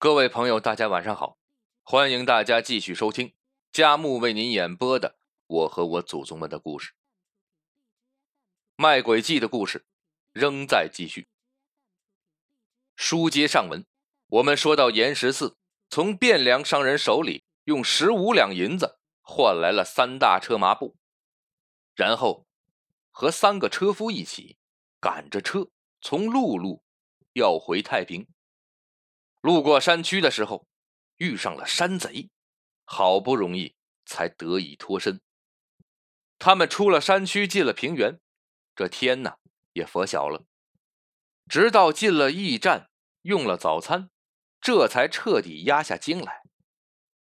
各位朋友，大家晚上好！欢迎大家继续收听佳木为您演播的《我和我祖宗们的故事》。卖鬼记的故事仍在继续。书接上文，我们说到严十四从汴梁商人手里用十五两银子换来了三大车麻布，然后和三个车夫一起赶着车从陆路要回太平。路过山区的时候，遇上了山贼，好不容易才得以脱身。他们出了山区，进了平原，这天呐也拂晓了。直到进了驿站，用了早餐，这才彻底压下惊来。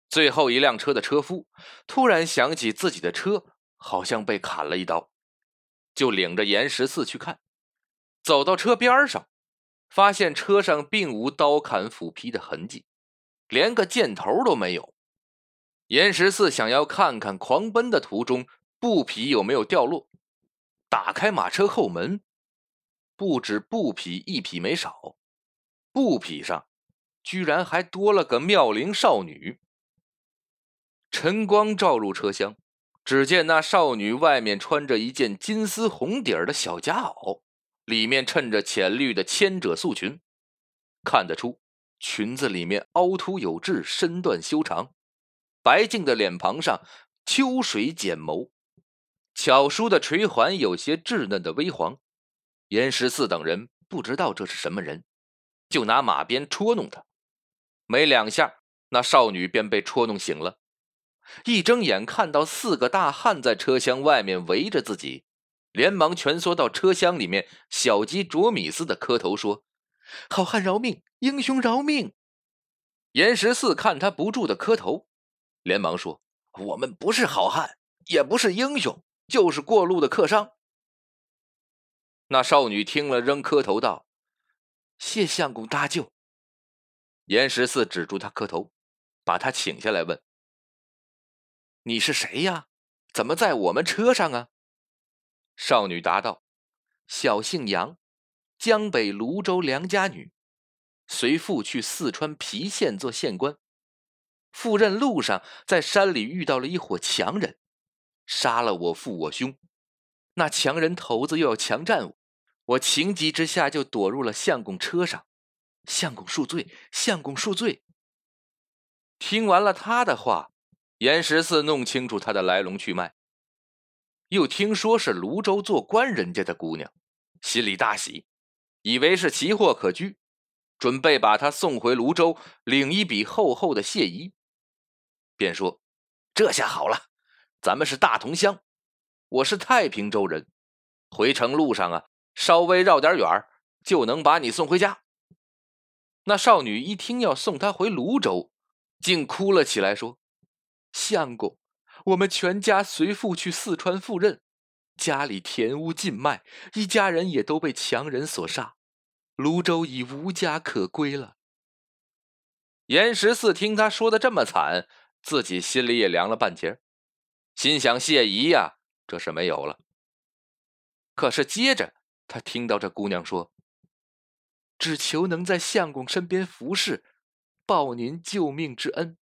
最后一辆车的车夫突然想起自己的车好像被砍了一刀，就领着严十四去看。走到车边上。发现车上并无刀砍斧劈的痕迹，连个箭头都没有。严十四想要看看狂奔的途中布匹有没有掉落，打开马车后门，不止布匹一匹没少，布匹上居然还多了个妙龄少女。晨光照入车厢，只见那少女外面穿着一件金丝红底儿的小夹袄。里面衬着浅绿的千褶素裙，看得出裙子里面凹凸有致，身段修长。白净的脸庞上秋水剪眸，巧梳的垂环有些稚嫩的微黄。严十四等人不知道这是什么人，就拿马鞭戳弄他，没两下，那少女便被戳弄醒了。一睁眼看到四个大汉在车厢外面围着自己。连忙蜷缩到车厢里面，小鸡啄米似的磕头说：“好汉饶命，英雄饶命！”严十四看他不住的磕头，连忙说：“我们不是好汉，也不是英雄，就是过路的客商。”那少女听了，仍磕头道：“谢相公搭救。”严十四止住他磕头，把他请下来问：“你是谁呀？怎么在我们车上啊？”少女答道：“小姓杨，江北泸州梁家女，随父去四川郫县做县官。赴任路上，在山里遇到了一伙强人，杀了我父我兄。那强人头子又要强占我，我情急之下就躲入了相公车上。相公恕罪，相公恕罪。”听完了他的话，严十四弄清楚他的来龙去脉。又听说是泸州做官人家的姑娘，心里大喜，以为是奇货可居，准备把她送回泸州领一笔厚厚的谢仪，便说：“这下好了，咱们是大同乡，我是太平州人，回城路上啊，稍微绕点远就能把你送回家。”那少女一听要送他回泸州，竟哭了起来，说：“相公。”我们全家随父去四川赴任，家里田屋尽卖，一家人也都被强人所杀，泸州已无家可归了。严十四听他说的这么惨，自己心里也凉了半截，心想谢姨呀，这是没有了。可是接着他听到这姑娘说：“只求能在相公身边服侍，报您救命之恩。”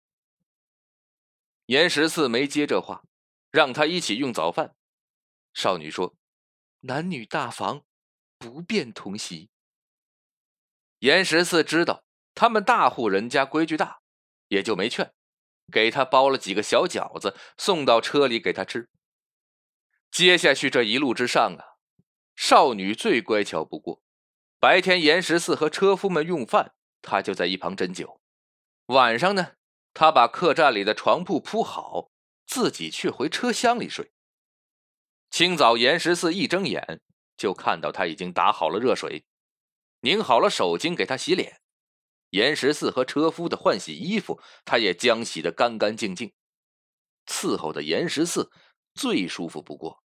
严十四没接这话，让他一起用早饭。少女说：“男女大房，不便同席。”严十四知道他们大户人家规矩大，也就没劝，给他包了几个小饺子，送到车里给他吃。接下去这一路之上啊，少女最乖巧不过。白天严十四和车夫们用饭，她就在一旁斟酒；晚上呢。他把客栈里的床铺铺好，自己却回车厢里睡。清早，严十四一睁眼就看到他已经打好了热水，拧好了手巾给他洗脸。严十四和车夫的换洗衣服，他也将洗得干干净净。伺候的严十四最舒服不过。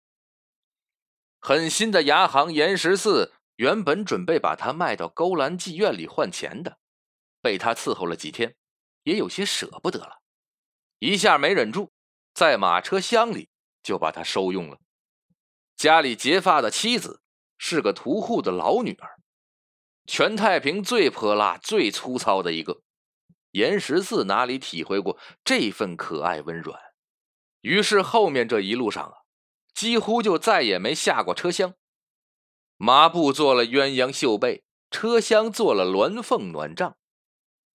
狠心的牙行严十四原本准备把他卖到勾栏妓院里换钱的，被他伺候了几天。也有些舍不得了，一下没忍住，在马车厢里就把他收用了。家里结发的妻子是个屠户的老女儿，全太平最泼辣、最粗糙的一个。严十四哪里体会过这份可爱温软？于是后面这一路上啊，几乎就再也没下过车厢。麻布做了鸳鸯绣被，车厢做了鸾凤暖帐，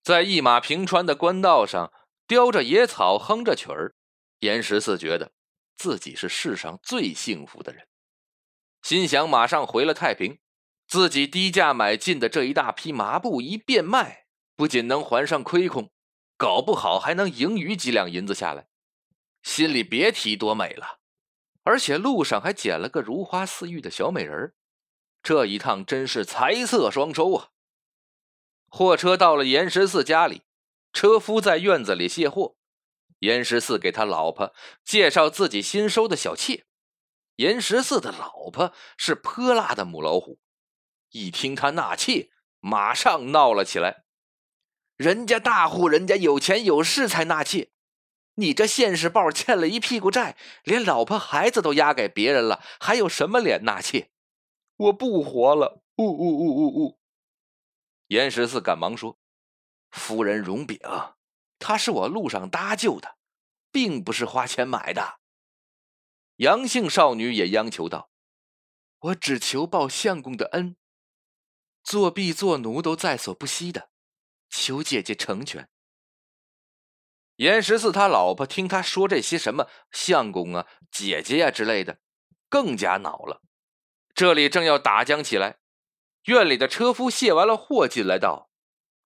在一马平川的官道上叼着野草，哼着曲儿。严十四觉得自己是世上最幸福的人，心想马上回了太平，自己低价买进的这一大批麻布一变卖。不仅能还上亏空，搞不好还能盈余几两银子下来，心里别提多美了。而且路上还捡了个如花似玉的小美人儿这一趟真是财色双收啊！货车到了严十四家里，车夫在院子里卸货，严十四给他老婆介绍自己新收的小妾。严十四的老婆是泼辣的母老虎，一听他纳妾，马上闹了起来。人家大户人家有钱有势才纳妾，你这现世报欠了一屁股债，连老婆孩子都押给别人了，还有什么脸纳妾？我不活了！呜呜呜呜呜！严十四赶忙说：“夫人容禀，他是我路上搭救的，并不是花钱买的。”杨姓少女也央求道：“我只求报相公的恩，做婢做奴都在所不惜的。”求姐姐成全。严十四他老婆听他说这些什么相公啊、姐姐呀之类的，更加恼了。这里正要打僵起来，院里的车夫卸完了货进来道：“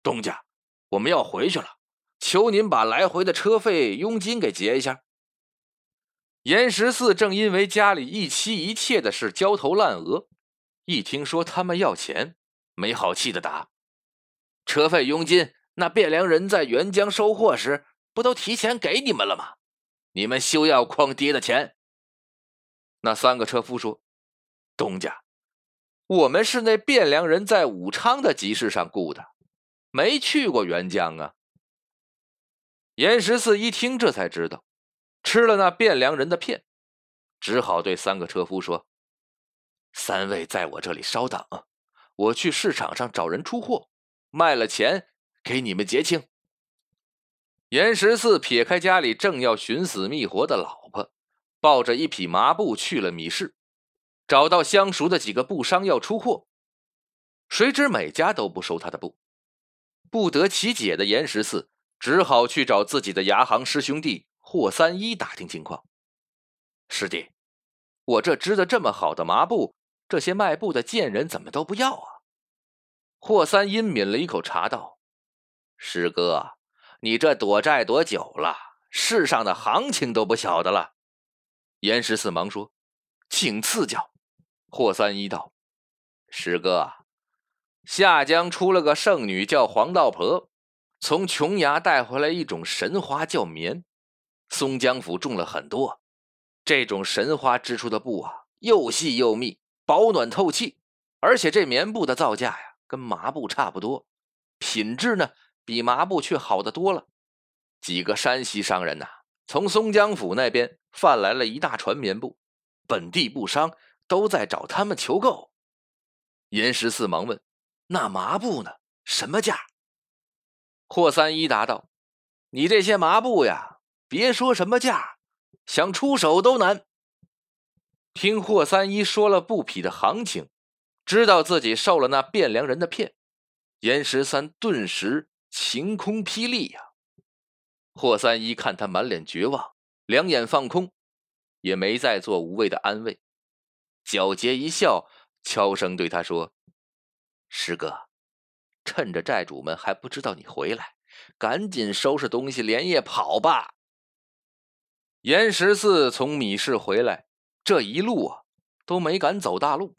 东家，我们要回去了，求您把来回的车费、佣金给结一下。”严十四正因为家里一妻一妾的事焦头烂额，一听说他们要钱，没好气的答。车费、佣金，那汴梁人在沅江收货时，不都提前给你们了吗？你们休要诓爹的钱。那三个车夫说：“东家，我们是那汴梁人在武昌的集市上雇的，没去过沅江啊。”严十四一听，这才知道吃了那汴梁人的骗，只好对三个车夫说：“三位在我这里稍等，我去市场上找人出货。”卖了钱给你们结清。严十四撇开家里正要寻死觅活的老婆，抱着一匹麻布去了米市，找到相熟的几个布商要出货，谁知每家都不收他的布，不得其解的严十四只好去找自己的牙行师兄弟霍三一打听情况。师弟，我这织的这么好的麻布，这些卖布的贱人怎么都不要啊？霍三阴抿了一口茶，道：“师哥，你这躲债躲久了？世上的行情都不晓得了。”严十四忙说：“请赐教。”霍三一道：“师哥，下江出了个圣女，叫黄道婆，从琼崖带回来一种神花，叫棉。松江府种了很多，这种神花织出的布啊，又细又密，保暖透气，而且这棉布的造价呀。”跟麻布差不多，品质呢比麻布却好得多了。几个山西商人呐，从松江府那边贩来了一大船棉布，本地布商都在找他们求购。严十四忙问：“那麻布呢？什么价？”霍三一答道：“你这些麻布呀，别说什么价，想出手都难。”听霍三一说了布匹的行情。知道自己受了那汴梁人的骗，严十三顿时晴空霹雳呀！霍三一看他满脸绝望，两眼放空，也没再做无谓的安慰，皎洁一笑，悄声对他说：“师哥，趁着债主们还不知道你回来，赶紧收拾东西，连夜跑吧。”严十四从米市回来，这一路啊都没敢走大路。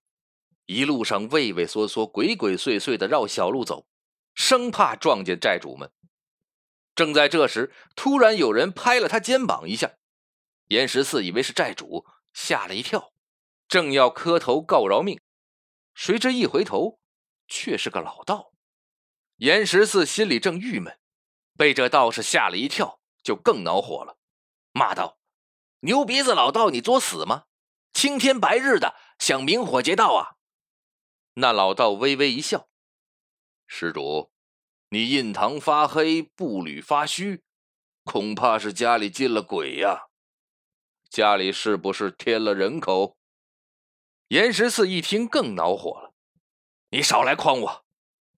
一路上畏畏缩缩、鬼鬼祟祟的绕小路走，生怕撞见债主们。正在这时，突然有人拍了他肩膀一下，严十四以为是债主，吓了一跳，正要磕头告饶命，谁知一回头，却是个老道。严十四心里正郁闷，被这道士吓了一跳，就更恼火了，骂道：“牛鼻子老道，你作死吗？青天白日的，想明火劫道啊！”那老道微微一笑：“施主，你印堂发黑，步履发虚，恐怕是家里进了鬼呀！家里是不是添了人口？”严十四一听更恼火了：“你少来诓我！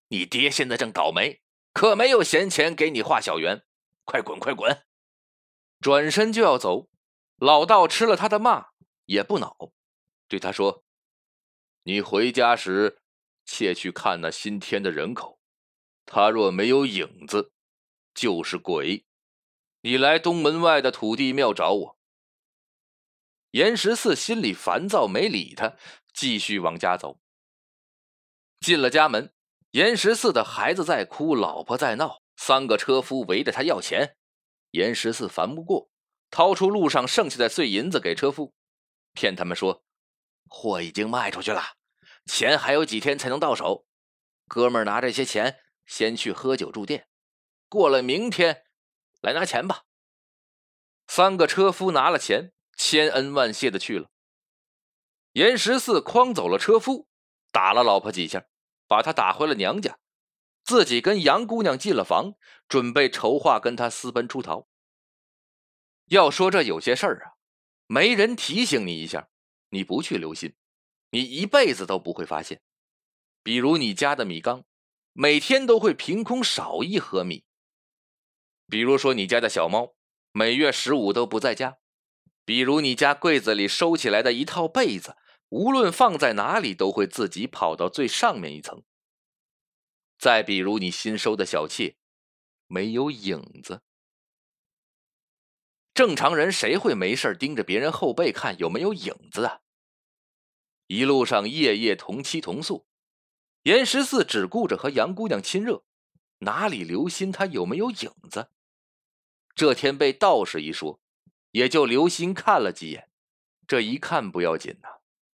你爹现在正倒霉，可没有闲钱给你画小圆。快滚，快滚！”转身就要走，老道吃了他的骂也不恼，对他说：“你回家时，切去看那新添的人口。他若没有影子，就是鬼。你来东门外的土地庙找我。”严十四心里烦躁，没理他，继续往家走。进了家门，严十四的孩子在哭，老婆在闹，三个车夫围着他要钱。严十四烦不过，掏出路上剩下的碎银子给车夫，骗他们说货已经卖出去了，钱还有几天才能到手。哥们儿拿这些钱先去喝酒住店，过了明天来拿钱吧。三个车夫拿了钱，千恩万谢的去了。严十四诓走了车夫，打了老婆几下，把他打回了娘家。自己跟杨姑娘进了房，准备筹划跟她私奔出逃。要说这有些事儿啊，没人提醒你一下，你不去留心，你一辈子都不会发现。比如你家的米缸，每天都会凭空少一盒米；比如说你家的小猫，每月十五都不在家；比如你家柜子里收起来的一套被子，无论放在哪里，都会自己跑到最上面一层。再比如你新收的小妾，没有影子。正常人谁会没事盯着别人后背看有没有影子啊？一路上夜夜同妻同宿，严十四只顾着和杨姑娘亲热，哪里留心她有没有影子？这天被道士一说，也就留心看了几眼。这一看不要紧呐，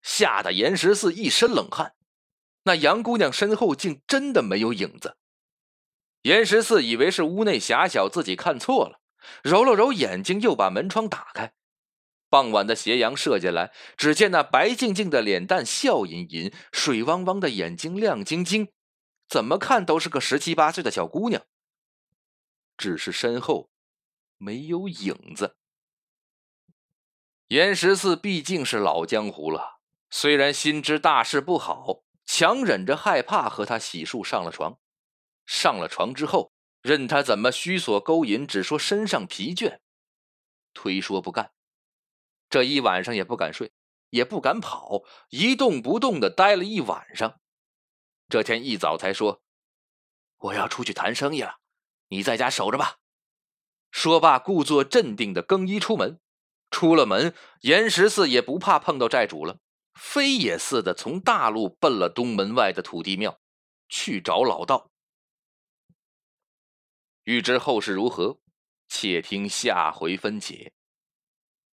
吓得严十四一身冷汗。那杨姑娘身后竟真的没有影子，严十四以为是屋内狭小，自己看错了，揉了揉眼睛，又把门窗打开。傍晚的斜阳射进来，只见那白净净的脸蛋，笑吟吟，水汪汪的眼睛，亮晶晶，怎么看都是个十七八岁的小姑娘。只是身后没有影子。严十四毕竟是老江湖了，虽然心知大事不好。强忍着害怕和他洗漱上了床，上了床之后，任他怎么虚索勾引，只说身上疲倦，推说不干。这一晚上也不敢睡，也不敢跑，一动不动的待了一晚上。这天一早才说：“我要出去谈生意了，你在家守着吧。”说罢，故作镇定的更衣出门。出了门，严十四也不怕碰到债主了。飞也似的从大路奔了东门外的土地庙，去找老道。欲知后事如何，且听下回分解。